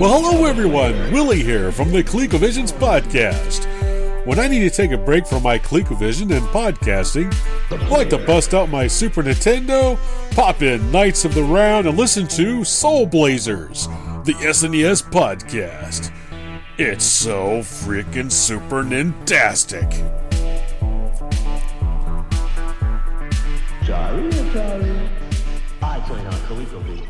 Well, hello everyone. Willie here from the ColecoVisions podcast. When I need to take a break from my ColecoVision and podcasting, I like to bust out my Super Nintendo, pop in Knights of the Round, and listen to Soul Blazers, the SNES podcast. It's so freaking super nintastic. Charlie, Charlie. I play on ColecoVision.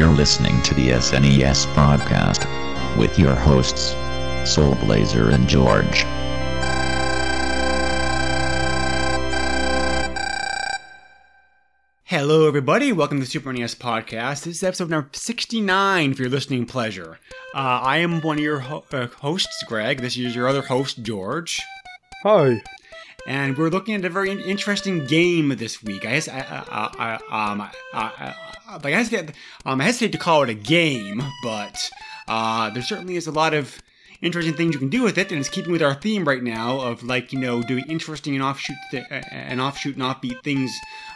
You're listening to the SNES podcast with your hosts, Soul Blazer and George. Hello, everybody. Welcome to the Super NES Podcast. This is episode number 69 for your listening pleasure. Uh, I am one of your ho- uh, hosts, Greg. This is your other host, George. Hi. And we're looking at a very interesting game this week. I guess I, I, I, um, I, I, I, I, hesitate, um, I hesitate to call it a game, but uh, there certainly is a lot of interesting things you can do with it, and it's keeping with our theme right now of like you know doing interesting and offshoot th- and offshoot and offbeat things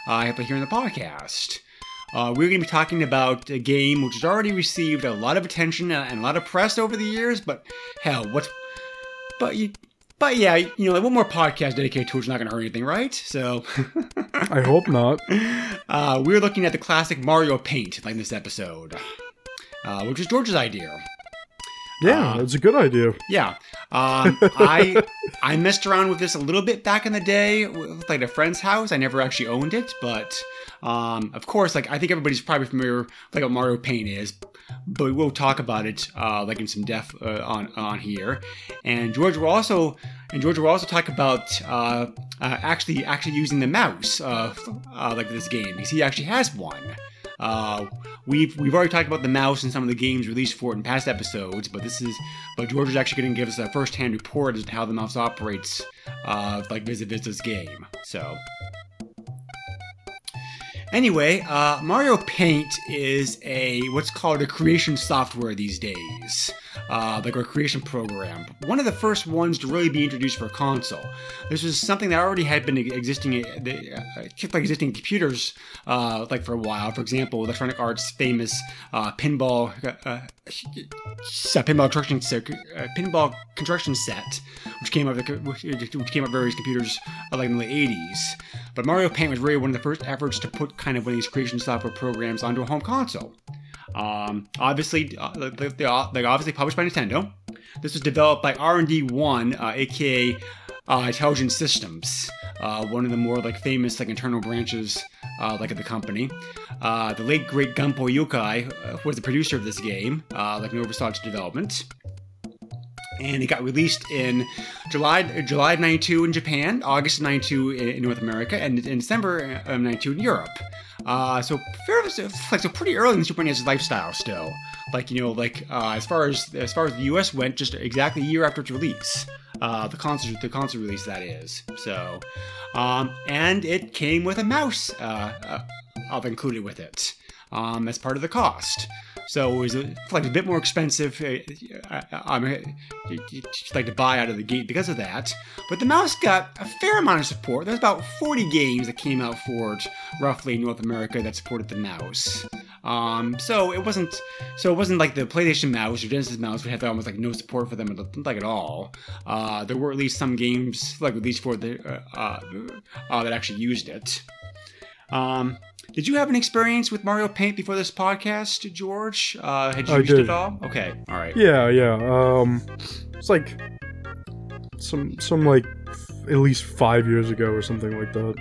uh, here in the podcast. Uh, we're going to be talking about a game which has already received a lot of attention and a lot of press over the years, but hell, what's but you but yeah, you know, like one more podcast dedicated to it's not going to hurt anything, right? So, I hope not. uh, we're looking at the classic Mario Paint, like in this episode, uh, which is George's idea. Yeah, Uh, that's a good idea. Yeah, um, I I messed around with this a little bit back in the day, with like a friend's house. I never actually owned it, but um, of course, like I think everybody's probably familiar with like what Mario Paint is, but we will talk about it uh, like in some depth uh, on on here. And George will also and George will also talk about uh, uh, actually actually using the mouse uh, uh, like this game because he actually has one. We've we've already talked about the mouse and some of the games released for it in past episodes, but this is but George is actually going to give us a first-hand report as to how the mouse operates, like visit this game. So. Anyway, uh, Mario Paint is a what's called a creation software these days, uh, like a creation program. One of the first ones to really be introduced for a console. This was something that already had been existing, uh, like existing computers, uh, like for a while. For example, Electronic Arts' famous uh, pinball, uh, pinball construction, set- pinball construction set, which came out, which came out various computers like in the late '80s. But Mario Paint was really one of the first efforts to put kind of one of these creation software programs onto a home console. Um, obviously, uh, they, they, they obviously published by Nintendo. This was developed by R&D One, uh, aka uh, Intelligent Systems, uh, one of the more like famous like internal branches uh, like of the company. Uh, the late great Gunpei Yokoi uh, was the producer of this game, uh, like and oversaw its development. And it got released in July July of '92 in Japan, August of '92 in, in North America, and in December of '92 in Europe. Uh, so like so pretty early in Super NES lifestyle still. Like you know, like uh, as far as as far as the US went, just exactly a year after its release. Uh, the console the console release that is. So, um, and it came with a mouse uh, uh, included with it um, as part of the cost. So it was a, like a bit more expensive, uh, um, like to buy out of the gate because of that. But the mouse got a fair amount of support. There's about 40 games that came out for it, roughly in North America, that supported the mouse. Um, so it wasn't, so it wasn't like the PlayStation mouse or Genesis mouse, would have almost like no support for them, like at all. Uh, there were at least some games, like at least for the uh, uh, uh, that actually used it. Um, did you have an experience with Mario Paint before this podcast, George? Uh, had you I used did. it all? Okay, all right. Yeah, yeah. Um, it's like some some like f- at least five years ago or something like that.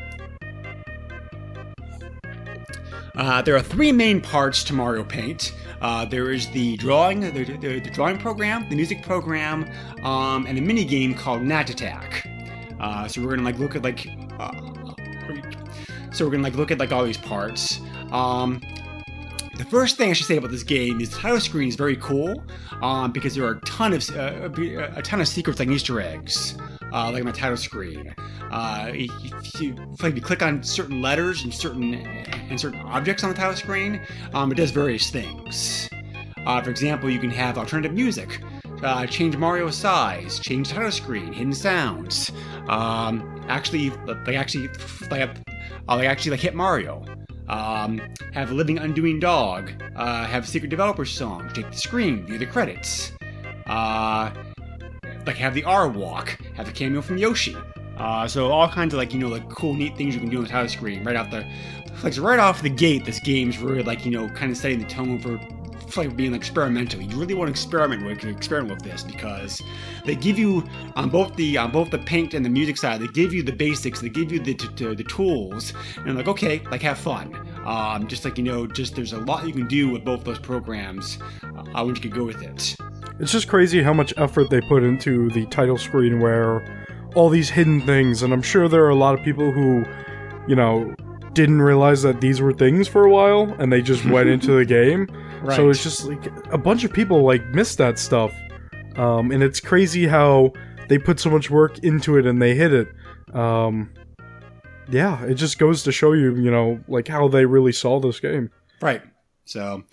Uh, there are three main parts to Mario Paint. Uh, there is the drawing, the, the, the drawing program, the music program, um, and a mini game called Gnat Attack. Uh, so we're gonna like look at like, uh, so we're gonna like look at like all these parts. Um, the first thing I should say about this game is the title screen is very cool um, because there are a ton of uh, a ton of secrets like Easter eggs, uh, like on the title screen. Uh, if you, you click on certain letters and certain and certain objects on the title screen, um, it does various things. Uh, for example, you can have alternative music, uh, change Mario's size, change title screen, hidden sounds. Um, actually, they actually like uh, they actually like hit Mario. Um, have a living Undodog. Uh, have secret developer song. Take the screen. View the credits. Uh, like have the R walk. Have a cameo from Yoshi. Uh, so all kinds of like you know like cool neat things you can do on the title screen right off the like right off the gate. This game's really like you know kind of setting the tone for for, like being experimental. You really want to experiment with experiment with this because they give you on both the on both the paint and the music side. They give you the basics. They give you the t- t- the tools, and like okay, like have fun. Um, just like you know, just there's a lot you can do with both those programs. Uh, when you could go with it. It's just crazy how much effort they put into the title screen where all these hidden things, and I'm sure there are a lot of people who, you know, didn't realize that these were things for a while and they just went into the game. Right. So it's just like a bunch of people like miss that stuff. Um, and it's crazy how they put so much work into it and they hit it. Um, yeah, it just goes to show you, you know, like how they really saw this game. Right. So,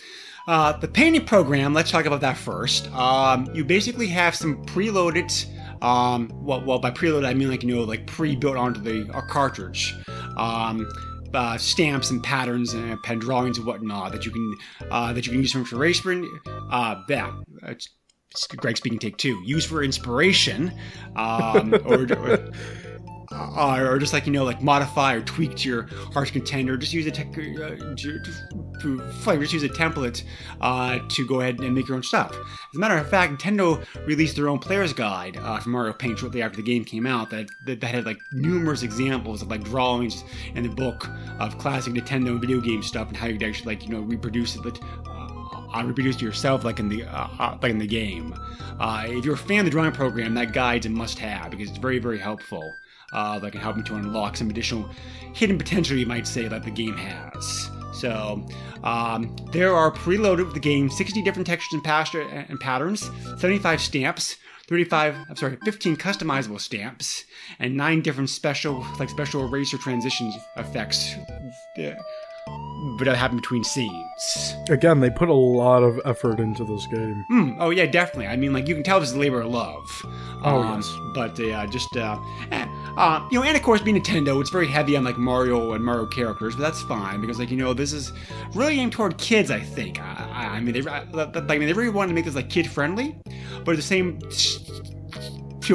uh, the painting program, let's talk about that first. Um, you basically have some preloaded, um, well, well, by preloaded, I mean like, you know, like pre built onto the uh, cartridge. Um, uh, stamps and patterns and pen drawings and whatnot that you can uh, that you can use for inspiration. Uh, yeah, it's, it's Greg speaking. Take two. Use for inspiration, um, or, or uh, or just like you know, like modify or tweak to your heart's contender. just use a tech, uh, to, to, to, just use a template uh, to go ahead and make your own stuff. As a matter of fact, Nintendo released their own player's guide uh, for Mario Paint shortly after the game came out. That, that that had like numerous examples of like drawings in the book of classic Nintendo video game stuff and how you could actually like you know reproduce it. Uh, reproduce it yourself, like in the uh, uh, like in the game. Uh, if you're a fan of the drawing program, that guide's a must-have because it's very, very helpful uh, that can help you to unlock some additional hidden potential, you might say, that the game has. So, um, there are preloaded with the game 60 different textures and, pasture, and patterns, 75 stamps, 35, I'm sorry, 15 customizable stamps, and 9 different special, like special eraser transition effects uh, that happen between scenes. Again, they put a lot of effort into this game. Hmm. Oh yeah, definitely. I mean, like you can tell this is a labor of love. Oh, Um, yes. But uh, just uh, eh, uh, you know, and of course, being Nintendo, it's very heavy on like Mario and Mario characters, but that's fine because like you know, this is really aimed toward kids. I think. I, I I mean, they I, I mean, they really wanted to make this like kid friendly, but at the same.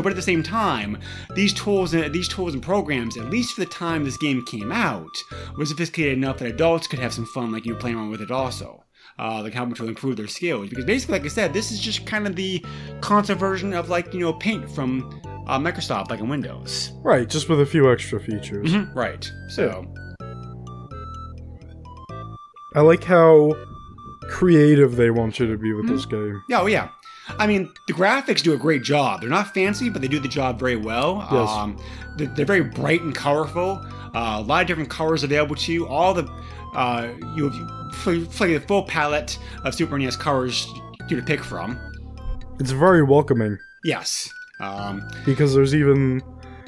But at the same time, these tools and these tools and programs, at least for the time this game came out, were sophisticated enough that adults could have some fun, like you know, playing around with it also uh, like how much will improve their skills. Because basically, like I said, this is just kind of the console version of like you know Paint from uh, Microsoft, like in Windows. Right, just with a few extra features. Right. So I like how creative they want you to be with this game. yeah, oh yeah. I mean, the graphics do a great job. They're not fancy, but they do the job very well. Yes. Um, they're, they're very bright and colorful. Uh, a lot of different colors available to you. All the uh, you have for the full palette of Super NES colors you to pick from. It's very welcoming Yes. Um, because there's even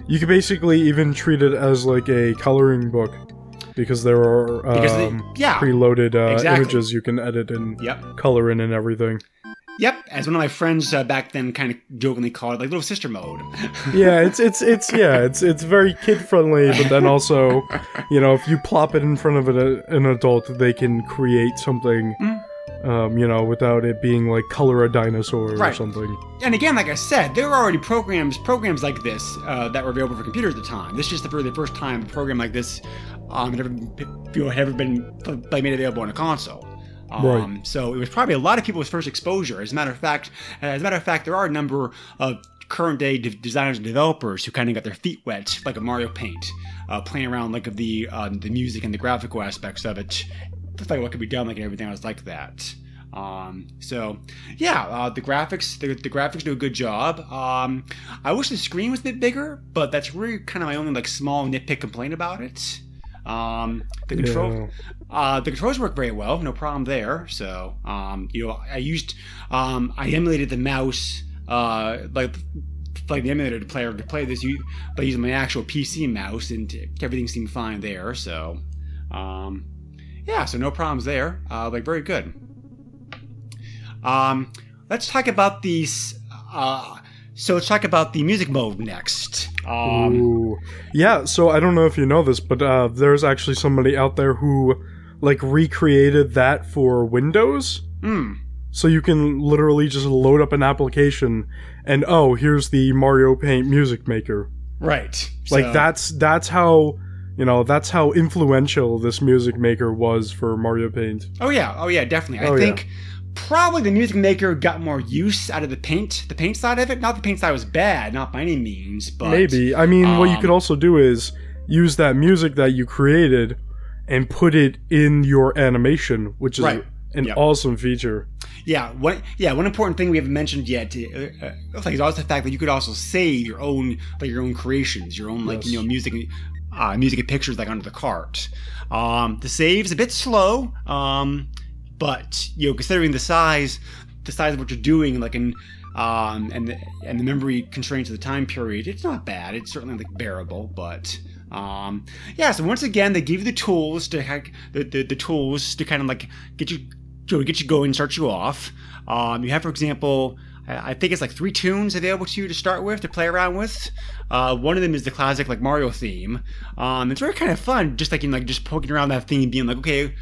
you can basically even treat it as like a coloring book because there are Because they- um, yeah, preloaded uh, exactly. images you can edit and Yep. color in and everything. Yep, as one of my friends uh, back then kind of jokingly called it, like little sister mode. Yeah, it's it's it's yeah, it's it's very kid friendly, but then also, you know, if you plop it in front of an, an adult, they can create something, um, you know, without it being like color a dinosaur or something. and again, like I said, there were already programs programs like this uh, that were available for computers at the time. This is just the, for the first time a program like this um, had ever, been- had ever been like made available on a console. Um, Right. So it was probably a lot of people's first exposure. As a matter of fact, as a matter of fact, there are a number of current day de- designers and developers who kind of got their feet wet, like a Mario Paint, uh, playing around like of the um, the music and the graphical aspects of it, just like what could be done, like everything else like that. Um, so yeah, uh, the graphics the, the graphics do a good job. Um, I wish the screen was a bit bigger, but that's really kind of my only like small nitpick complaint about it. Um, the control, uh, the controls work very well, no problem there. So, um, you know, I used, um, I emulated the mouse, uh, like, like the emulator to play to play this by using my actual PC mouse, and everything seemed fine there. So, um, yeah, so no problems there. Uh, like very good. Um, let's talk about these. Uh, so let's talk about the music mode next. Um, Ooh. Yeah, so I don't know if you know this, but uh, there's actually somebody out there who like recreated that for Windows. hmm. So you can literally just load up an application and oh, here's the Mario Paint music maker. right. Like So- that's that's how you know, that's how influential this music maker was for Mario Paint. Oh yeah, oh yeah, definitely. I Oh, yeah. Probably the music maker got more use out of the paint, the paint side of it. Not the paint side was bad, not by any means, but Maybe. I mean, what you um, could also do is use that music that you created and put it in your animation, which is Right. an Yep. awesome feature. Yeah, one yeah one important thing we haven't mentioned yet uh, uh, like is also the fact that you could also save your own like your own creations, your own like Yes. you know music uh, music and pictures like under the cart. Um, the save's a bit slow, um, but you know considering the size the size of what you're doing like in um, and the, and the memory constraints of the time period, it's not bad. It's certainly like bearable, but um, yeah. So once again, they give you the tools to hack the, the, the tools to kind of like get you get you going, start you off. Um, you have, for example, I I think it's like three tunes available to you to start with to play around with. Uh, one of them is the classic like Mario theme. Um, it's very kind of fun, just like in like just poking around that theme, being like, okay,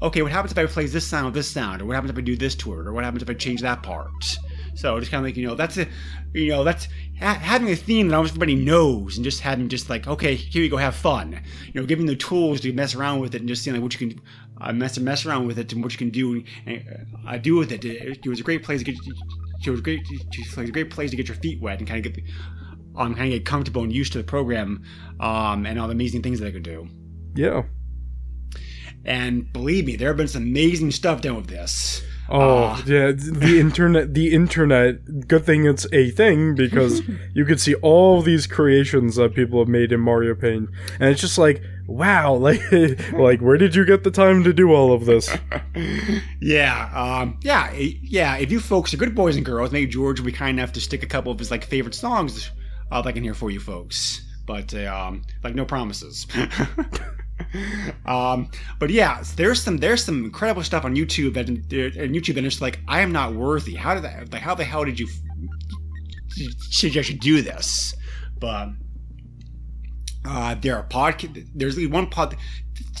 okay, what happens if I play this sound with this sound, or what happens if I do this to it, or what happens if I change that part. So just kind of like you know that's a you know that's ha- having a theme that almost everybody knows, and just having just like okay, here you go, have fun. You know, giving the tools to mess around with it, and just seeing like what you can uh, mess mess around with it, and what you can do and uh, do with it. It, it was a great place to get. It was a great. It was a great place to get your feet wet and kind of get um, kind of get comfortable and used to the program um, and all the amazing things that it could do. Yeah. And believe me, there have been some amazing stuff done with this. Oh Ah. yeah, the internet. The internet. Good thing it's a thing because you could see all these creations that people have made in Mario Paint, and it's just like, wow, like, like where did you get the time to do all of this? Yeah, um, yeah, yeah. If you folks are good boys and girls, maybe George will be kind enough to stick a couple of his like favorite songs uh, like in here for you folks. But uh, um, like no promises. Um, but yeah, there's some there's some incredible stuff on YouTube that uh, on YouTube and it's like I am not worthy. How did that? Like how the hell did you suggest you do this? But uh, there are podcast. There's one pod.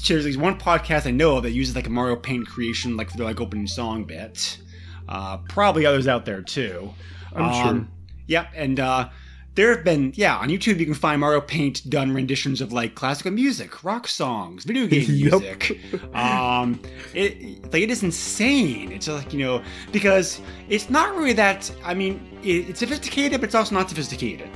There's at one podcast I know of that uses like a Mario Paint creation, like for their like opening song bit. Uh, probably others out there too. I'm sure. Yep, and uh, there have been yeah on YouTube you can find Mario Paint done renditions of like classical music, rock songs, video game Yep. music. um, it like it is insane. It's like you know because it's not really that. I mean, it, it's sophisticated, but it's also not sophisticated.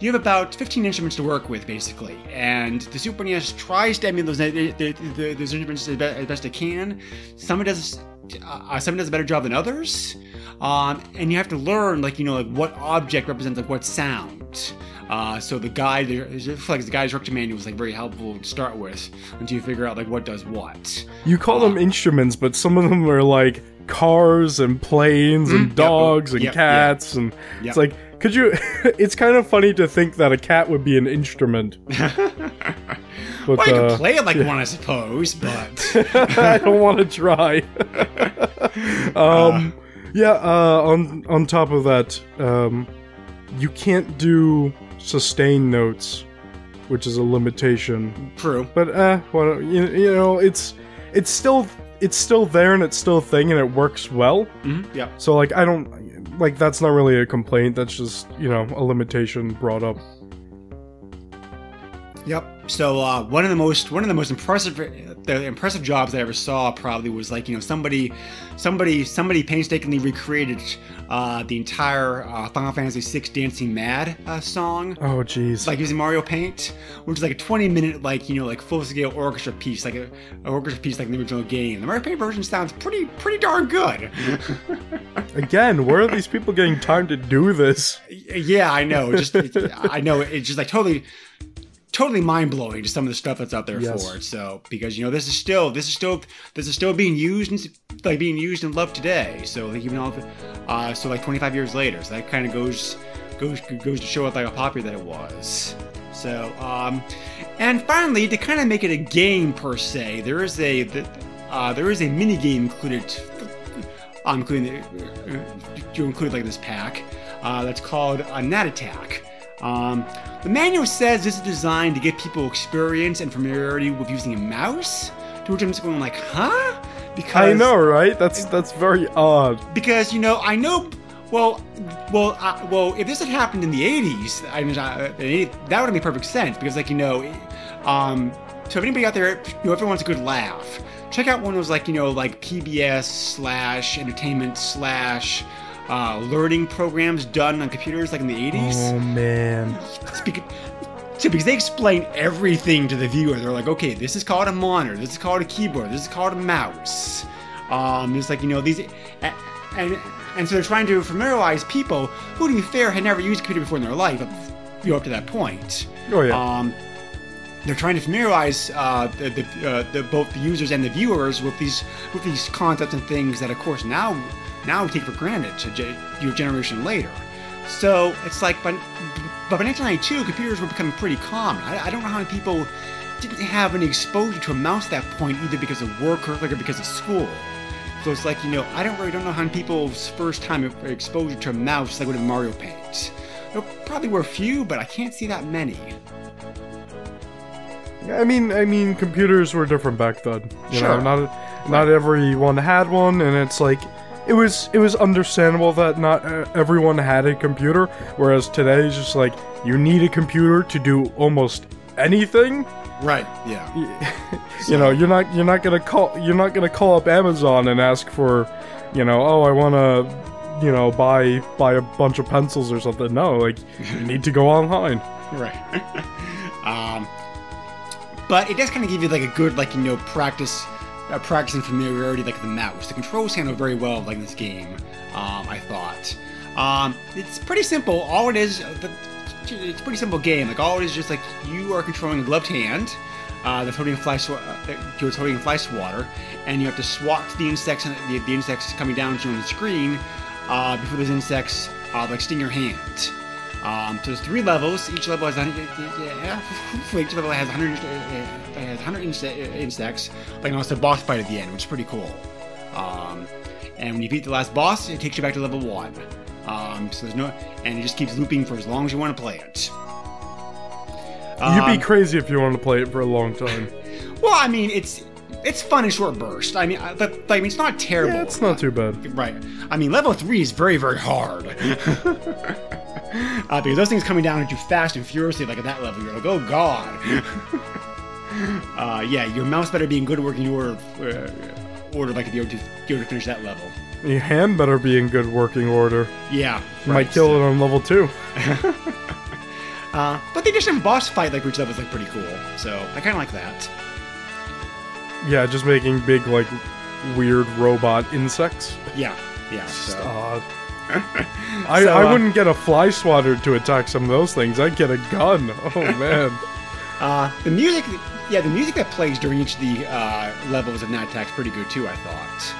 You have about 15 instruments to work with, basically, and the Super NES tries to emulate those, the, those instruments as, as best it can. Some of it does, uh, some does a better job than others, um, and you have to learn, like you know, like what object represents like what sound. Uh, so the guide, I like the guide's instruction manual was like very helpful to start with until you figure out like what does what. You call them instruments, but some of them are like cars and planes and yep, dogs and yep, cats, and Yep. it's like, could you? it's kind of funny to think that a cat would be an instrument. But Well, you uh, can play it like one, I suppose, but I don't want to try. um, yeah. Uh, on on top of that, um, you can't do sustain notes, which is a limitation. true. But uh, well, you, you know, it's it's still it's still there and it's still a thing and it works well. Mm-hmm. Yeah. So like, I don't like that's not really a complaint. That's just you know a limitation brought up. Yep. So uh, one of the most one of the most impressive the impressive jobs I ever saw probably was like you know somebody somebody somebody painstakingly recreated uh, the entire uh, Final Fantasy VI Dancing Mad uh, song. Oh, jeez. Like using Mario Paint, which is like a 20 minute, like, you know, like full scale orchestra piece, like a, an orchestra piece like in the original game. The Mario Paint version sounds pretty, pretty darn good. Again, where are these people getting time to do this? yeah, I know. Just, I know. It's just like totally, totally mind blowing to some of the stuff that's out there Yes. for it. So because you know this is still this is still this is still being used and like being used and loved today. So like, even though uh, so like 25 years later, so that kind of goes goes goes to show up like how popular that it was. So um, and finally to kind of make it a game per se, there is a the, uh, there is a mini game included. Um, including the, uh, to include like this pack uh, that's called a Gnat Attack. Um, the manual says this is designed to get people experience and familiarity with using a mouse. To which I'm just going like, huh? Because I know, right? That's that's very odd. because you know I know. Well, well, uh, well. If this had happened in the '80s, I mean, uh, that would have made perfect sense because, like, you know, um, so if anybody out there, you know, if everyone wants a good laugh, check out one of those, like, you know, like PBS slash entertainment slash uh, learning programs done on computers, like in the '80s. Oh man. So because they explain everything to the viewer, they're like, okay, this is called a monitor, this is called a keyboard, this is called a mouse. Um, it's like you know these, and and, and so they're trying to familiarize people who, to be fair, had never used a computer before in their life, up, you know, up to that point. Oh yeah. Um, they're trying to familiarize uh, the, the, uh, the, both the users and the viewers with these with these concepts and things that, of course, now now we take for granted to ge- your generation later. So it's like, but but by 1992, computers were becoming pretty common. I, I don't know how many people didn't have any exposure to a mouse at that point, either because of work or like, or because of school. So it's like you know, I don't really don't know how many people's first time exposure to a mouse like would have Mario Paint. There probably were a few, but I can't see that many. I mean, I mean, computers were different back then. You Sure. know, not not everyone had one, and it's like it was it was understandable that not uh, everyone had a computer. Whereas today, it's just like you need a computer to do almost anything. Right. Yeah. you know, you're not you're not gonna call you're not gonna call up Amazon and ask for, you know, oh, I want to, you know, buy buy a bunch of pencils or something. No, like you need to go online. Right. um, but it does kind of give you like a good like you know practice, uh, practice familiarity like the mouse. The controls handle very well like this game. Um, I thought. Um, it's pretty simple. All it is, the, it's a pretty simple game. Like all it is, just like you are controlling a gloved hand. Uh, that's holding fly swa- uh, holding a fly swatter, and you have to swat the insects the, the insects coming down to you on the screen uh, before those insects uh, like sting your hand. Um, so there's three levels. Each level has 100. Yeah, each level has 100. uh, Has 100 inse- uh, insects. Like and also a boss fight at the end, which is pretty cool. Um, and when you beat the last boss, it takes you back to level one. Um, so there's no, and it just keeps looping for as long as you want to play it. You'd Um, be crazy if you wanted to play it for a long time. Well, I mean, it's it's fun in short bursts. I mean, I, but, like, I mean, it's not terrible. Yeah, it's not too bad. Right. I mean, level three is very, very hard. uh, because those things coming down at you fast and furiously, like at that level, you're like, oh god. uh, yeah, your mouse better be in good working order, uh, order like to be able to, be able to finish that level. Your hand better be in good working order. Yeah. You might kill it on level two. Uh, but the addition of boss fight like which level was like pretty cool. So I kind of like that. Yeah, just making big like weird robot insects. Yeah. Yeah. So. Odd. I, So, I uh, wouldn't get a fly swatter to attack some of those things. I'd get a gun. Oh man. Uh, the music, yeah, the music that plays during each of the uh, levels of Night Attack's pretty good too. I thought.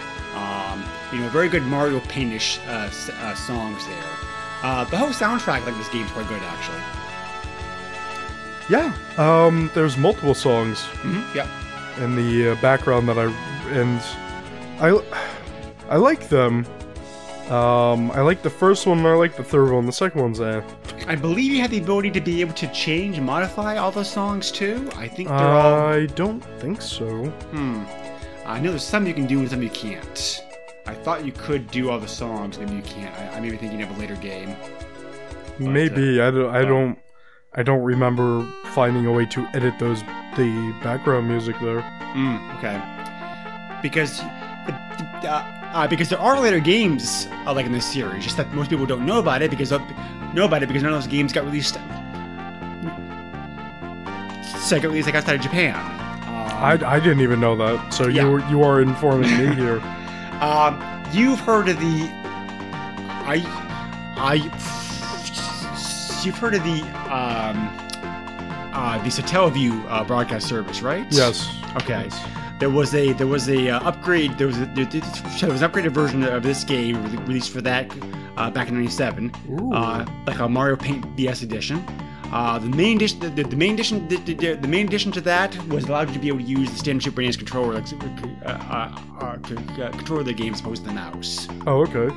Um, you know, very good Mario Paintish uh, s- uh, songs there. Uh, the whole soundtrack, like this game's quite good actually. yeah. Um. There's multiple songs Mm-hmm. Yeah. in the uh, background that I and I I like them. Um. I like the first one. and I like the third one. The second one's eh. I believe you have the ability to be able to change modify all the songs too. I think they're all. I don't think so. Hmm. I know there's some you can do and some you can't. I thought you could do all the songs, maybe you can't. I, I may be thinking of a later game. Maybe I don't. I uh, don't. I don't remember finding a way to edit those the background music there. Mm, okay. Because uh, uh, because there are later games uh, like in this series, just that most people don't know about it because of, know about it because none of those games got released. Second release like outside of Japan. Um, I, I didn't even know that, so Yeah. you you are informing me here. Um, you've heard of the, I, I, you've heard of the, um, uh, the Satellaview uh, broadcast service, right? Yes. Okay. There was a there was a uh, upgrade. There was a, there, was an upgraded version of this game released for that uh, back in '97, uh, like a Mario Paint BS edition. Uh, the main edition, the, the, the main edition, the, the, main addition to that was allowed you to be able to use the standard Super NES controller, like uh, uh, uh, to uh, control the game as opposed to the mouse. Oh, okay.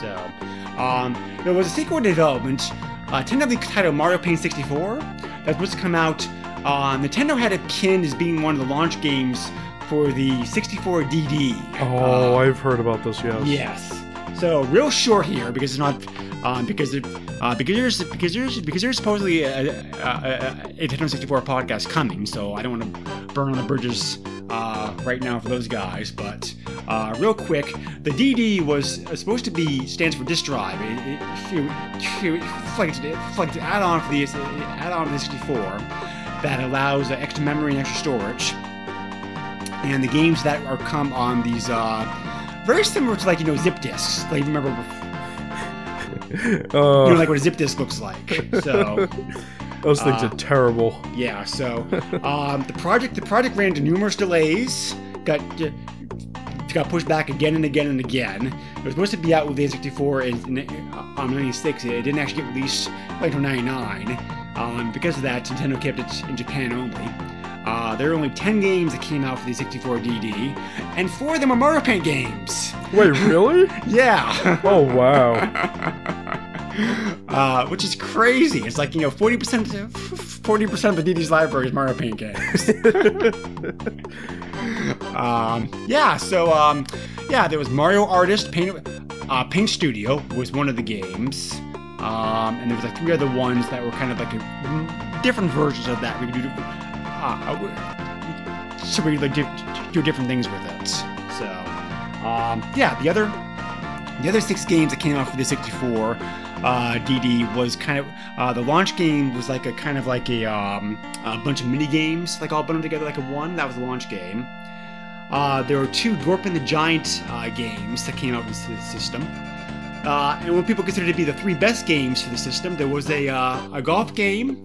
So, um, there was a sequel development, uh, tentatively titled Mario Paint 64, that was supposed to come out. Uh, Nintendo had it pinned as being one of the launch games for the 64 DD. Oh, Uh, I've heard about this. Yes. Yes. So real short here because it's not um, because it, uh, because there's because there's because there's supposedly a, a, a, a Nintendo 64 podcast coming. So I don't want to burn on the bridges uh, right now for those guys. But uh, real quick, the DD was uh, supposed to be stands for disk drive. It, it, it, it, it's like it's like an add-on for the add-on to the 64 that allows uh, extra memory and extra storage and the games that are come on these uh very similar to like you know zip disks like you remember you Uh, know like what a zip disk looks like. So those things uh, are terrible. yeah so um the project the project ran into numerous delays got uh, got pushed back again and again and again. It was supposed to be out with the n64 and, uh, on 96 it didn't actually get released until 99 um, because of that nintendo kept it in japan only uh, there are only 10 games that came out for the 64 DD, and four of them are Mario Paint games. Wait, really? Yeah. oh wow. uh, which is crazy. It's like you know, forty percent, forty percent of the DD's library is Mario Paint games. um, yeah. So um, yeah, there was Mario Artist Paint. Uh, Paint Studio was one of the games, um, and there was like three other ones that were kind of like a, different versions of that. We could do. Uh, so we like, do, do different things with it. So um, yeah, the other the other six games that came out for the 64 uh, DD was kind of uh, the launch game was like a kind of like a, um, a bunch of mini games, like all bundled together like a one. That was the launch game. Uh, there were two Doshin the Giant uh, games that came out with the system. Uh, and what people consider to be the three best games for the system, there was a, uh, a golf game,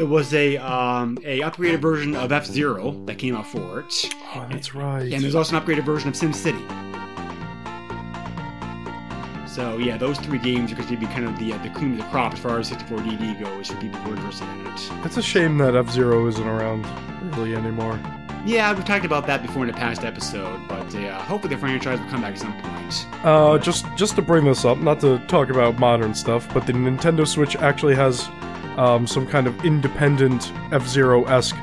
there was a um, a upgraded version of F Zero that came out for it, Oh, that's right. and there's also an upgraded version of SimCity. So yeah, those three games are going to be kind of the uh, the cream of the crop as far as 64 DD goes for people who are interested in it. It's a shame that F Zero isn't around really anymore. Yeah, we've talked about that before in a past episode, but uh, hopefully the franchise will come back at some point. Uh, just just to bring this up, not to talk about modern stuff, but the Nintendo Switch actually has um, some kind of independent F Zero esque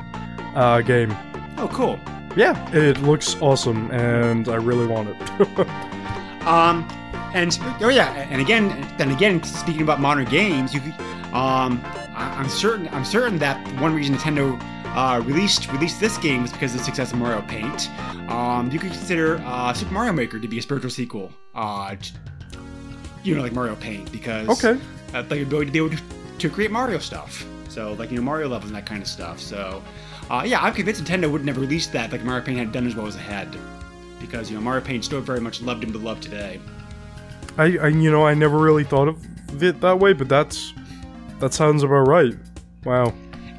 uh, game. Oh, cool. Yeah, it looks awesome, and I really want it. Um, and oh yeah, and again, then again, speaking about modern games, you, um, I, I'm certain, I'm certain that one reason Nintendo uh, released released this game was because of the success of Mario Paint. Um, you could consider uh, Super Mario Maker to be a spiritual sequel. Uh, t- you know, like Mario Paint, because Okay. uh, the ability to be able to, to create Mario stuff. So, like you know, Mario levels and that kind of stuff. So, uh, yeah, I'm convinced Nintendo would never release that like Mario Paint had done as well as it had, because you know Mario Paint still very much loved and beloved today. I, I you know I never really thought of it that way, but that's that sounds about right. Wow.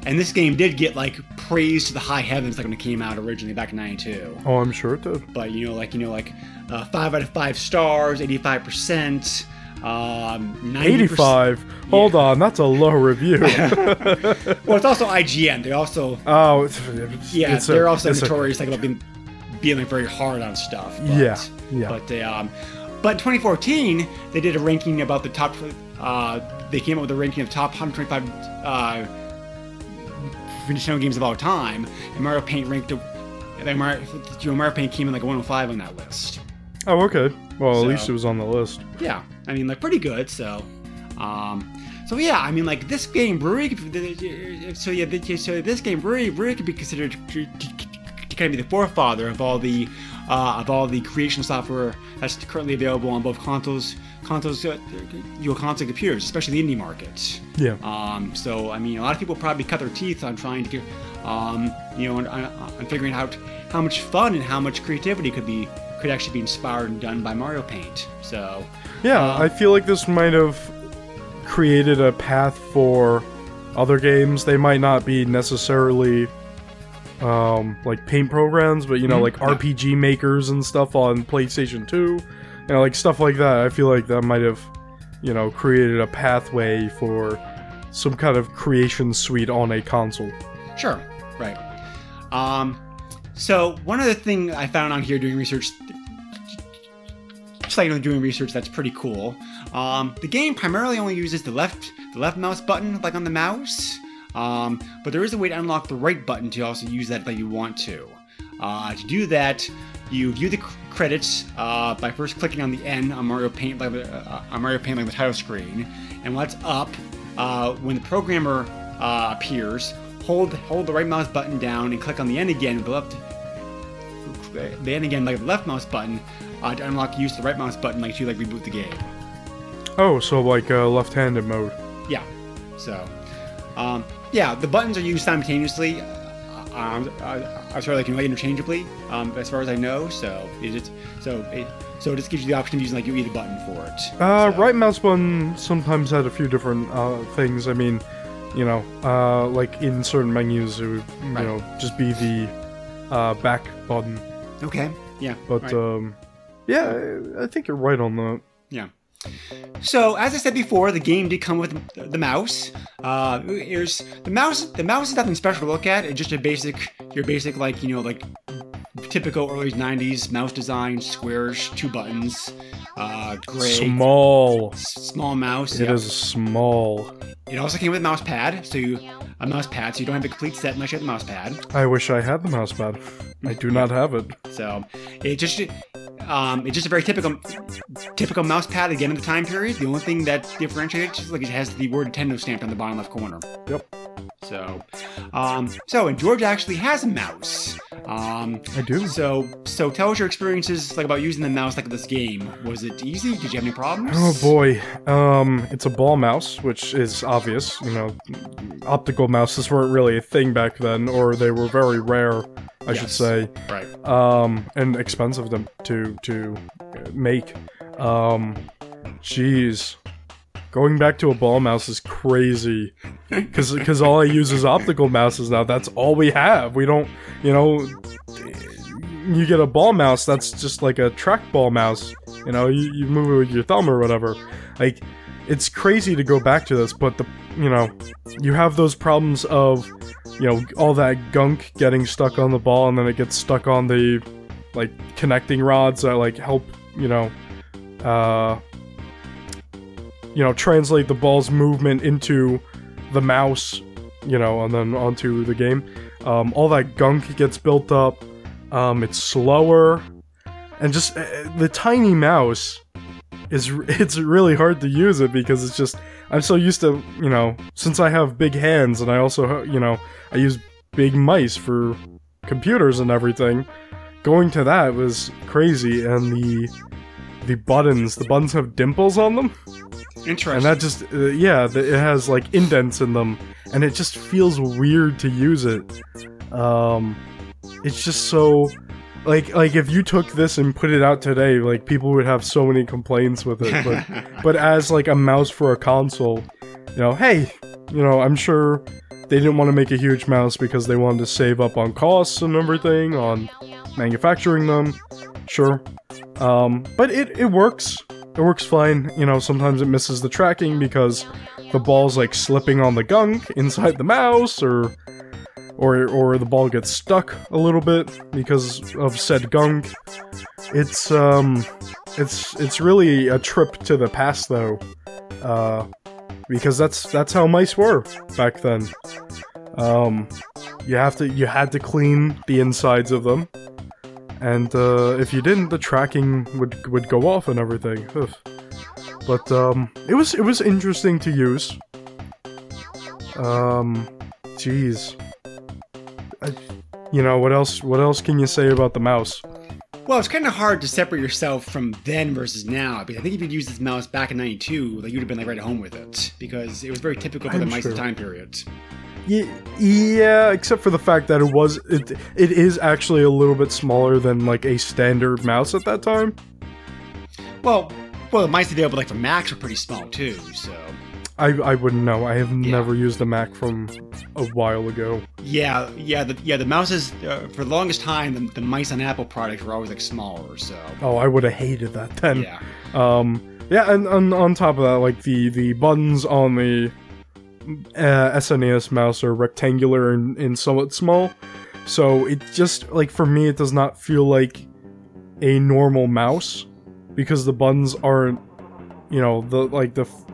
And this game did get like praised to the high heavens like when it came out originally back in '92. Oh, I'm sure it did. But you know, like you know, like uh, five out of five stars, 85 percent, um, 90%. 85. Hold on, that's a low review. Well, it's also IGN. They also, oh, it's, it's, yeah, it's they're also it's a- notorious like about being being like very hard on stuff. But, Yeah, yeah. But they, um, but in 2014, they did a ranking about the top. Uh, they came up with a ranking of top 125 uh, Nintendo games of all time, and Mario Paint ranked. And Mario, Mario Paint came in like 105 on that list. Oh, okay. Well, at So- least it was on the list. Yeah, I mean, like pretty good. So, um, so yeah, I mean, like this game really. So yeah, so this game really, really could be considered to, kind of be the forefather of all the uh, of all the creation software that's currently available on both consoles, consoles, uh, your console computers, especially the indie markets. Yeah. Um, so I mean, a lot of people probably cut their teeth on trying to get, um, you know, on, on, on figuring out how much fun and how much creativity could be could actually be inspired and done by Mario Paint. So Yeah, Uh, I feel like this might have created a path for other games. They might not be necessarily um, like paint programs, but you know, Mhm, like yeah. RPG makers and stuff on PlayStation 2. You know, like stuff like that. I feel like that might have, you know, created a pathway for some kind of creation suite on a console. Sure, right. Um, so one other thing I found on here doing research, just like doing research that's pretty cool. Um, the game primarily only uses the left the left mouse button, like on the mouse. Um, but there is a way to unlock the right button to also use that if you want to. Uh, to do that, you view the c- credits uh, by first clicking on the N on Mario Paint, like uh, on Mario Paint, like the title screen, and when it's up, uh, when the programmer uh, appears, hold hold the right mouse button down and click on the N again with the left. The N again, like the left mouse button, uh, to unlock use the right mouse button, like to like reboot the game. Oh, so like uh, left-handed mode. Yeah. So, um, yeah, the buttons are used simultaneously. Uh, um, I'm sorry, like you know, interchangeably, um, as far as I know. So it is, so it, so it just gives you the option of using like your either button for it. Uh, So- right mouse button sometimes had a few different uh, things. I mean, you know, uh, like in certain menus, it would, you Right. know, just be the uh, back button. Okay. Yeah. But right. um, yeah, I I think you're right on that. Yeah. So as I said before, the game did come with the, the mouse. Uh, here's the mouse. The mouse is nothing special to look at. It's just a basic, your basic like you know like typical early '90s mouse design, squares, two buttons, uh, gray, Small. s- small mouse. It yeah. is small. It also came with a mouse pad, so you a mouse pad, so you don't have the complete set unless you have the mouse pad. I wish I had the mouse pad. I do not have it. So it just um, it's just a very typical typical mouse pad again in the time period. The only thing that differentiates is like it has the word Nintendo stamped on the bottom left corner. Yep. So, um, so and George actually has a mouse. Um, I do. so so tell us your experiences like about using the mouse like this game. Was it easy? Did you have any problems? Oh boy. Um, it's a ball mouse, which is obvious. You know, optical mouses weren't really a thing back then, or they were very rare, I should say. Right. um, and expensive to to to make. Um, jeez, going back to a ball mouse is crazy, because because all I use is optical mouses now. That's all we have. We don't, you know, you get a ball mouse that's just like a trackball mouse. You know, you, you move it with your thumb or whatever. Like, it's crazy to go back to this, but the you know, you have those problems of you know all that gunk getting stuck on the ball and then it gets stuck on the like connecting rods that like help you know uh you know translate the ball's movement into the mouse you know and then onto the game. Um, all that gunk gets built up. Um, it's slower. And just uh, the tiny mouse is it's really hard to use it because it's just i'm so used to you know since i have big hands and i also you know i use big mice for computers and everything going to that was crazy. And the the buttons the buttons have dimples on them Interesting. and that just uh, yeah it has like indents in them and it just feels weird to use it. Um it's just so like like if you took this and put it out today like people would have so many complaints with it but but as like a mouse for a console you know hey you know i'm sure they didn't want to make a huge mouse because they wanted to save up on costs and everything on manufacturing them sure. Um, but it, it works it works fine you know sometimes it misses the tracking because the ball's like slipping on the gunk inside the mouse or or or the ball gets stuck a little bit because of said gunk. It's um it's it's really a trip to the past though uh because that's that's how mice were back then. Um you have to you had to clean the insides of them and uh, if you didn't, the tracking would would go off and everything. Ugh. But um, it was it was interesting to use. Um, jeez. You know what else? What else can you say about the mouse? Well, it's kind of hard to separate yourself from then versus now because I think if you'd used this mouse back in '92, like you'd have been like right at home with it because it was very typical for the I'm mice sure. of the time period. Yeah, except for the fact that it was it, it is actually a little bit smaller than like a standard mouse at that time. Well, well, the mice they available like for Macs are pretty small too, so I I wouldn't know. I have Yeah. never used a Mac from a while ago. yeah, yeah, the yeah the mouses uh, for the longest time the, the mice on Apple products were always like smaller, so Oh, I would have hated that then. yeah. Um, yeah, and, and on top of that, like the the buttons on the uh, SNES mouse are rectangular and, and somewhat small, so it just like for me, it does not feel like a normal mouse because the buttons aren't, you know, the like the f-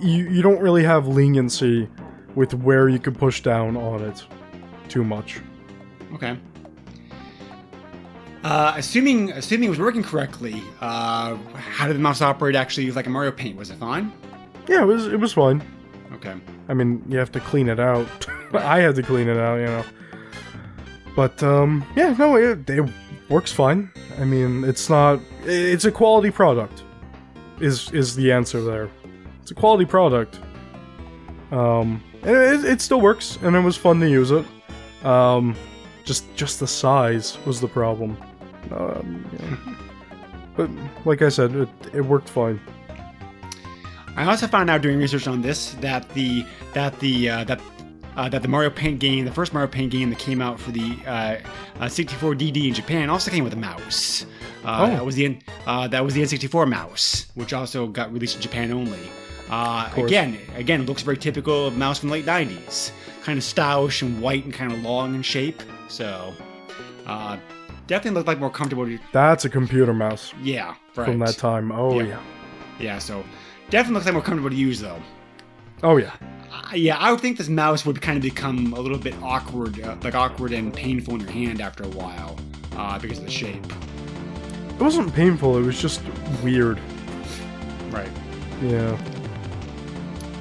you you don't really have leniency with where you can push down on it too much. Okay. Uh, assuming assuming it was working correctly, uh, how did the mouse operate actually like a Mario Paint? Was it fine? Yeah, it was it was fine. Okay. I mean, you have to clean it out. I had to clean it out, you know. But um, yeah, no, it, it works fine. I mean, it's not. It's a quality product. Is is the answer there? It's a quality product. Um, it, it still works, and it was fun to use it. Um, just just the size was the problem. Um, yeah. but like I said, it it worked fine. I also found out doing research on this that the that the uh, that uh, that the Mario Paint game, the first Mario Paint game that came out for the uh, uh, 64DD in Japan, also came with a mouse. Uh, Oh. That was the N- uh, that was the N64 mouse, which also got released in Japan only. Uh, again, again, it looks very typical of mouse from the late 90s, kind of stylish and white and kind of long in shape. So, uh, definitely looked like more comfortable. That's a computer mouse yeah, right. from that time. Oh Yeah. yeah. Yeah, so definitely looks like more comfortable to use though. Oh yeah. Uh, yeah, I would think this mouse would kind of become a little bit awkward, uh, like awkward and painful in your hand after a while, uh, because of the shape. It wasn't painful, it was just weird. Right. Yeah.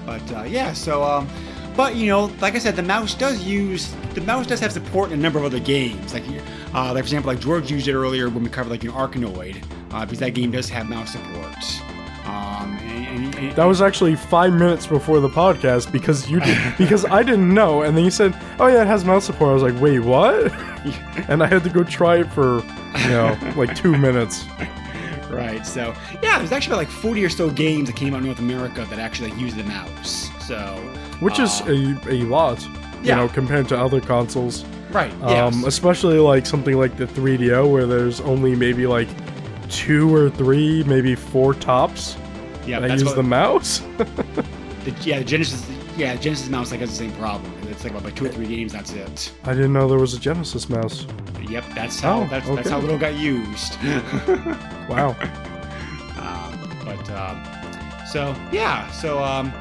But uh, yeah, so um, but you know, like I said, the mouse does use the mouse does have support in a number of other games. Like, uh, like for example, like George used it earlier when we covered like you know, Arkanoid, uh, because that game does have mouse support. Um, and, and, and, That was actually five minutes before the podcast because you did, because I didn't know, and then you said, "Oh yeah, it has mouse support." I was like, "Wait, what?" and I had to go try it for, you know, like two minutes. Right. So yeah, there's actually about like 40 or so games that came out in North America that actually use the mouse. So Which is uh, a, a lot, you yeah. know, compared to other consoles. right. Um, yes. especially like something like the 3DO, where there's only maybe like two or three, maybe four tops yeah, that's use what, the mouse. the, yeah, the Genesis. Yeah, Genesis mouse like has the same problem. It's like about like two or three games. That's it. I didn't know there was a Genesis mouse. Yep. That's how. Oh, that's, that's how okay. little got used. Wow. Um, but um, so yeah, so um,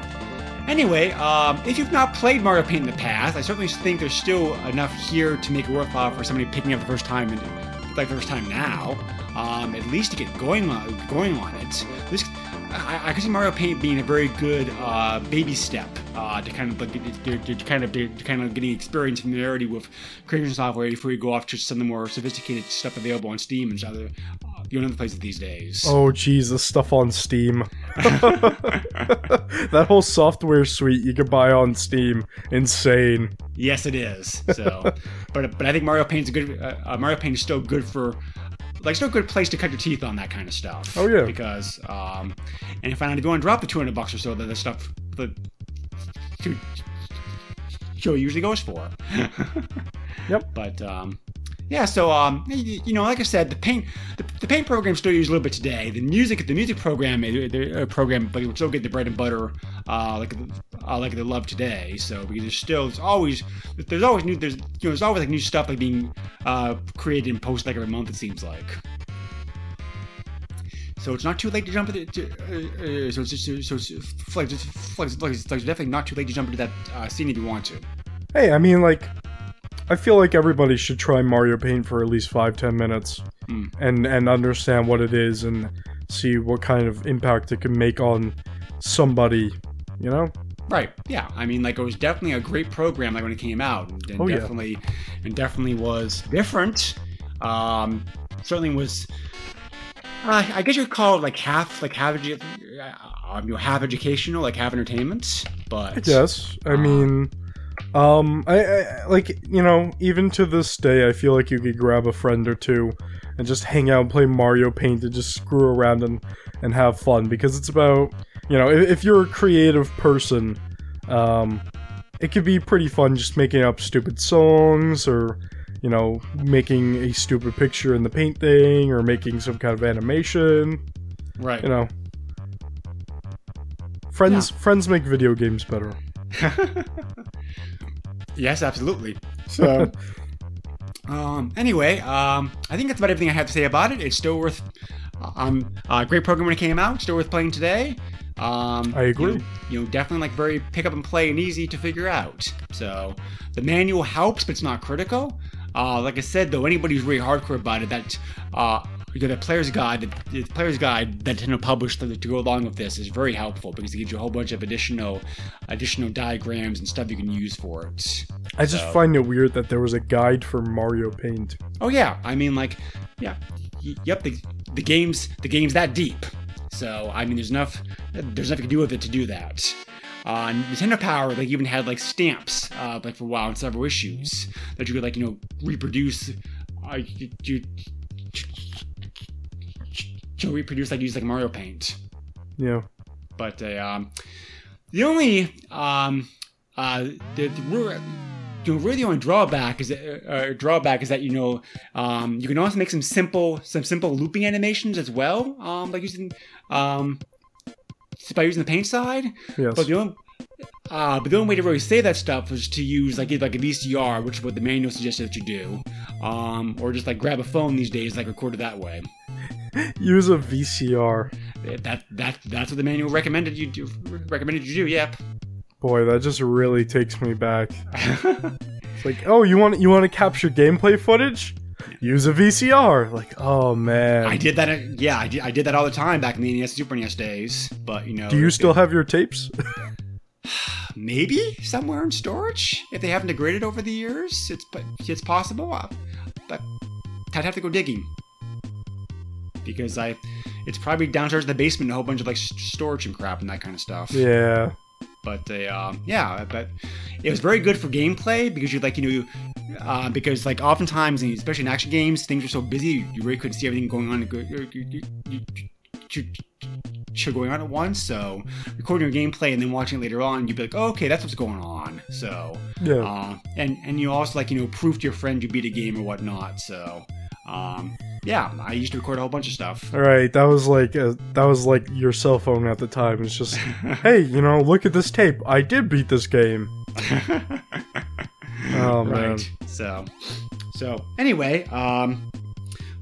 anyway, um, if you've not played Mario Paint in the past, I certainly think there's still enough here to make it worthwhile for somebody picking up the first time and like the first time now. Um, at least to get going on going on it. This, I, I can see Mario Paint being a very good uh, baby step uh, to kind of like to, to, to kind of to, kind of getting experience and familiarity with creation software before you go off to some of the more sophisticated stuff available on Steam and other uh, you know other places these days. Oh geez, the stuff on Steam. that whole software suite you could buy on Steam, insane. Yes, it is. So, but but I think Mario Paint's a good. Uh, uh, Mario Paint is still good for, like, it's no good place to cut your teeth on that kind of stuff. Oh, yeah. Because um, and if I had to go and drop the two hundred bucks or so that the stuff the show usually goes for. Yep. But um, yeah, so um, you, know, like I said, the paint the, the paint program still used a little bit today. The music the music program uh, the uh, program, but would still get the bread and butter uh, like uh, like they love today. So because there's still there's always there's always new there's you know there's always like new stuff like being uh, created and posted like every month. It seems like. So it's not too late to jump into. To, uh, uh, so it's just, so it's flex, flex, it's definitely not too late to jump into that uh, scene if you want to. Hey, I mean, like, I feel like everybody should try Mario Paint for at least five, ten minutes, Hmm. and and understand what it is and see what kind of impact it can make on somebody. You know, Right. Yeah. I mean, like it was definitely a great program, like when it came out, and, and Oh, yeah. definitely, and definitely was different. Um, certainly was. Uh, I guess you would call it like half, like half, uh, um, you know, half educational, like half entertainment. But Yes, I mean, um, I, I like you know, even to this day, I feel like you could grab a friend or two and just hang out and play Mario Paint and just screw around and and have fun because it's about you know, if, if you're a creative person, um, it could be pretty fun just making up stupid songs or you know, making a stupid picture in the paint thing or making some kind of animation, right. you know. Friends friends make video games better. Yes, absolutely. So, um, anyway, um, I think that's about everything I have to say about it. It's still worth, um, uh, great program when it came out. Still worth playing today. Um, I agree. You know, you know, definitely like very pick up and play and easy to figure out. So the manual helps, but it's not critical. Uh, like I said, though, anybody who's really hardcore about it, that uh, you know, the player's guide, the, player's guide that Nintendo published to, to go along with this is very helpful because it gives you a whole bunch of additional, additional diagrams and stuff you can use for it. I just So- find it weird that there was a guide for Mario Paint. Oh yeah, I mean like, yeah, y- yep. The, the game's the game's that deep. So I mean, there's enough there's enough you can do with it to do that. Uh, Nintendo Power like even had like stamps uh, like for a while in several issues that you could like you know reproduce. Uh, you, you, you reproduce like use like Mario Paint Yeah. but uh, um, the only um, uh, the, the, you really the only drawback is that, uh, drawback is that you know um, you can also make some simple some simple looping animations as well, um, like using um, by using the paint side. Yes. But the only uh, but the only way to really say that stuff was to use like like a VCR, which is what the manual suggested that you do, um, or just like grab a phone these days, like record it that way. Use a VCR. That that that's what the manual recommended you do. Recommended you do. Yep. Boy, that just really takes me back. It's like, oh, you want you want to capture gameplay footage? Use a VCR. Like, oh man. I did that. uh, Yeah, I did, I did that all the time back in the NES Super NES days. But you know, Do you still it- have your tapes? maybe somewhere in storage if they haven't degraded over the years? It's but it's possible. Uh, But I'd have to go digging because I, it's probably downstairs in the basement, a whole bunch of like storage and crap and that kind of stuff. yeah. But they, um, yeah, but it was very good for gameplay because you like you know, uh, because like oftentimes, especially in action games, things are so busy you really couldn't see everything going on. Going on at once, so recording your gameplay and then watching it later on, you'd be like, oh, "Okay, that's what's going on." So, Yeah. uh, and and you also like you know proof to your friend you beat a game or whatnot. So, um, yeah, I used to record a whole bunch of stuff. All right, that was like a, that was like your cell phone at the time. It's just, hey, you know, look at this tape. I did beat this game. Oh man. right. So, so anyway, um,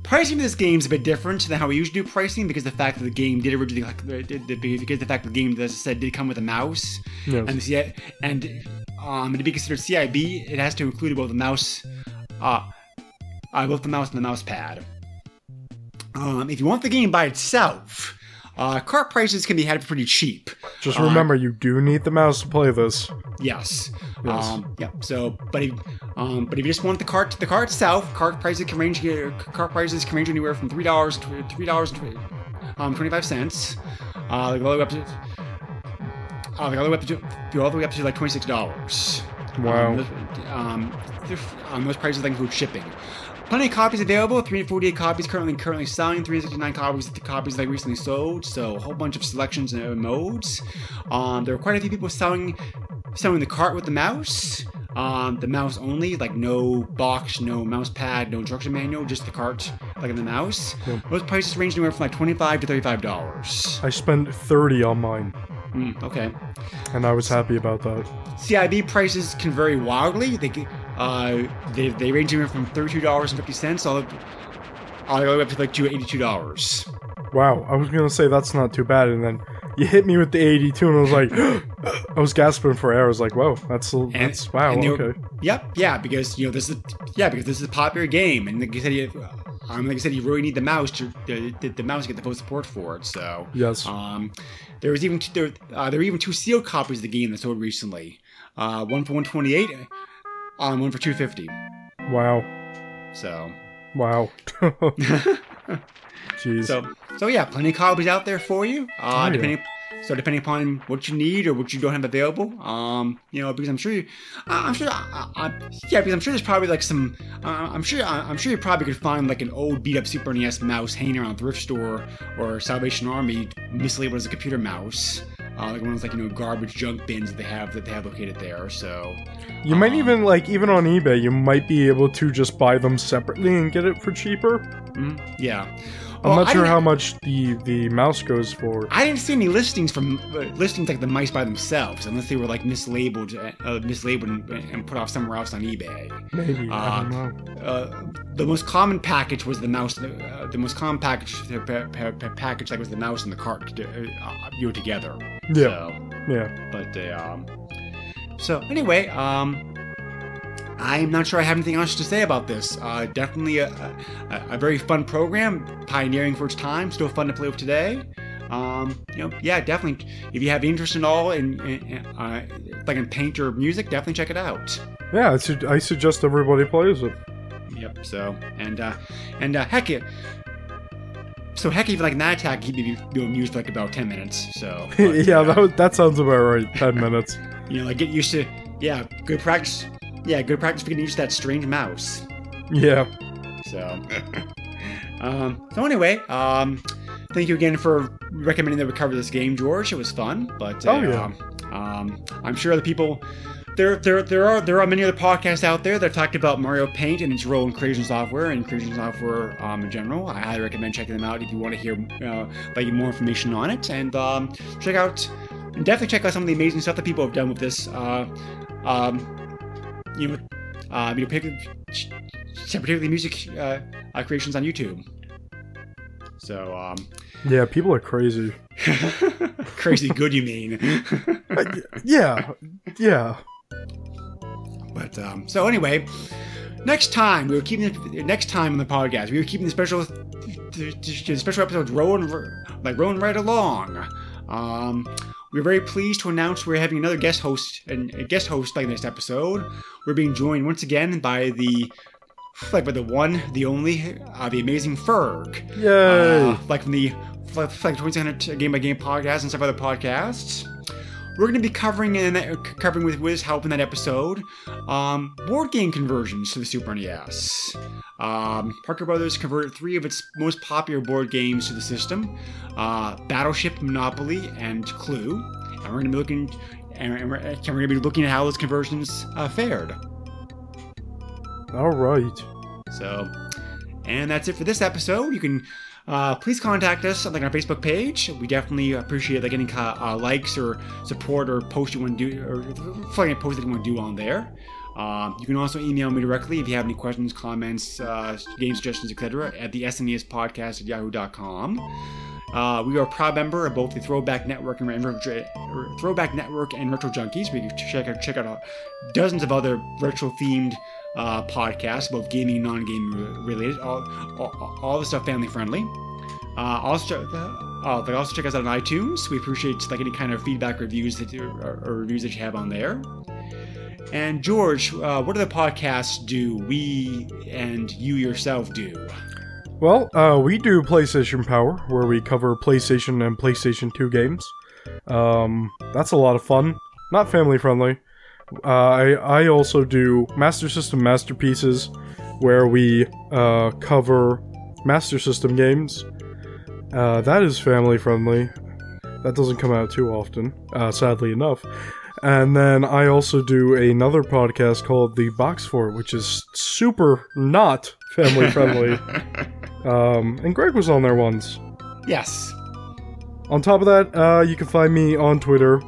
pricing for this game is a bit different than how we usually do pricing because the fact that the game did originally, like, because the fact that the game, as I said, did come with a mouse Yes. and the and um, to be considered CIB, it has to include both the mouse, uh, uh both the mouse and the mouse pad. Um, if you want the game by itself, uh, cart prices can be had pretty cheap. Just uh, remember, you do need the mouse to play this. Yes. Yes. Um, yeah. So, but if, um, but if you just want the cart, the car itself, car prices can range. Cart prices can range anywhere from three dollars to three dollars um, twenty five cents. Uh, like all the way up to. Uh, like all the way up to go all the way up to like twenty six dollars. Wow. Um, those, um, um, those prices include shipping. Plenty of copies available. 348 copies currently currently selling. 369 copies the copies they recently sold. So a whole bunch of selections and modes. Um, there are quite a few people selling selling the cart with the mouse. Um, the mouse only, like no box, no mouse pad, no instruction manual, just the cart, like in the mouse. Most prices range anywhere from like twenty-five to thirty-five dollars. I spent thirty on mine, Mm, okay. and I was happy about that. CIB prices can vary wildly. They uh, they, they range anywhere from thirty-two dollars and fifty cents all, up- all the way up to like two eighty-two dollars. Wow, I was gonna say that's not too bad, and then you hit me with the 82, and I was like, I was gasping for air. I was like, whoa, that's that's wow, and were- okay. Yep, yeah, because you know this is yeah because this is a popular game, and like you said, you- um, like I said, you really need the mouse to the, the, the mouse to get the full support for it. So Yes. um, there was even t- there, uh, there were even two sealed copies of the game that sold recently. Uh, one for 128, um, one for 250. Wow. So Wow. Jeez. So, so yeah, plenty of copies out there for you. Uh, Oh, yeah. so depending upon what you need or what you don't have available, um, you know, because I'm sure you, uh, I'm sure, uh, uh, yeah, because I'm sure there's probably like some, uh, I'm sure, uh, I'm sure you probably could find like an old beat up Super NES mouse hanging around a thrift store or Salvation Army mislabeled as a computer mouse. Uh, like one of those like you know garbage junk bins that they have that they have located there. So you might um, even like even on eBay, you might be able to just buy them separately and get it for cheaper. mm, I'm not I sure how much the the mouse goes for. I didn't see any listings from uh, listings like the mice by themselves, unless they were like mislabeled, uh, mislabeled and, and put off somewhere else on eBay. Maybe I don't Uh, know. Uh, the most common package was the mouse. Uh, the most common package, the pa- pa- pa- package like was the mouse and the cart, uh, uh, you together. Yeah, So, yeah. but uh, um, so anyway, um, I'm not sure I have anything else to say about this. Uh, definitely a, a, a very fun program, pioneering for its time, still fun to play with today. Um, you know, yeah, definitely. If you have interest in all in, in uh, like in paint or music, definitely check it out. Yeah, I, su- suggest everybody plays it. Yep. So and uh, and uh, heck it. So heck, even like in Gnat Attack, he'd be amused for like about ten minutes. So but, yeah, uh, that, that sounds about right. Ten minutes. You know, like get used to, yeah, good practice. Yeah, good practice for getting used to that strange mouse. Yeah. So, um, so anyway, um, thank you again for recommending that we cover this game, George. It was fun, but uh, Oh, yeah. um, um, I'm sure the people. There, there, there are there are many other podcasts out there that talked about Mario Paint and its role in creation software and creation software um, in general. I highly recommend checking them out if you want to hear uh, like more information on it and um, check out and definitely check out some of the amazing stuff that people have done with this. Uh, um, you know, uh, you know, pick, particularly music uh, uh, creations on YouTube. So, um, Yeah, people are crazy. crazy good, you mean? Yeah, yeah. but um, so anyway, next time we were keeping the, next time on the podcast we were keeping the special the, special episodes rolling like rolling right along. Um, we're very pleased to announce we're having another guest host and a guest host like next episode. We're being joined once again by the like by the one, the only, uh, the amazing Ferg. Yay! Uh, like from the like, like 2600 game by game podcast and some other podcasts. We're going to be covering in that, covering with Wiz help in that episode, um, board game conversions to the Super NES. Um, Parker Brothers converted three of its most popular board games to the system: uh, Battleship, Monopoly, and Clue. And we're going to be looking, and we're, and we're going to be looking at how those conversions uh, fared. All right. So, and that's it for this episode. You can uh, please contact us on like our Facebook page. We definitely appreciate like any kind of, uh, likes or support or post you want to do or flagging a post that you want to do on there. Um, you can also email me directly if you have any questions, comments, uh, game suggestions, etc. at the SNES podcast at yahoo.com. Uh, we are a proud member of both the Throwback Network and Retro, Throwback Network and Retro Junkies. We can check out check out uh, dozens of other retro themed uh, podcasts, both gaming and non-gaming related. All, all, all the stuff family friendly. Uh, also, uh, also check us out on iTunes. We appreciate like any kind of feedback, reviews that or, or reviews that you have on there. And George, uh, what other podcasts do we and you yourself do? Well, uh, we do PlayStation Power, where we cover PlayStation and PlayStation 2 games. Um, that's a lot of fun. Not family friendly. Uh, I, I also do Master System Masterpieces, where we uh, cover Master System games. Uh, that is family friendly. That doesn't come out too often, uh, sadly enough. And then I also do another podcast called The Box Fort, which is super not family friendly. Um, and Greg was on there once. Yes. On top of that, uh, you can find me on Twitter.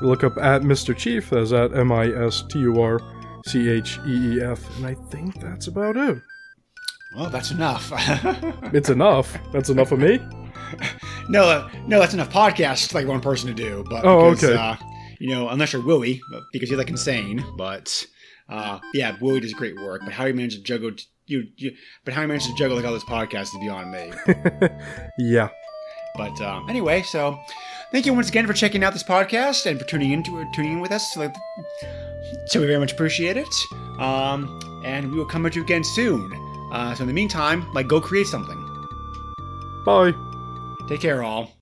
You look up at Mr. Chief, that's at M I S T U R C H E E F, and I think that's about it. Well, that's enough. It's enough. That's enough of me. no, uh, no, that's enough podcasts like one person to do. But Oh, because, okay. Uh, you know, unless you're Willie, because you're like insane. But uh, yeah, Willie does great work. But how he manages to juggle, you, you but how he managed to juggle like all this podcast is beyond me. Yeah. But um, anyway, so thank you once again for checking out this podcast and for tuning into it, tuning in with us. Like, so we very much appreciate it. Um, and we will come at you again soon. Uh, so in the meantime, like, go create something. Bye. Take care, all.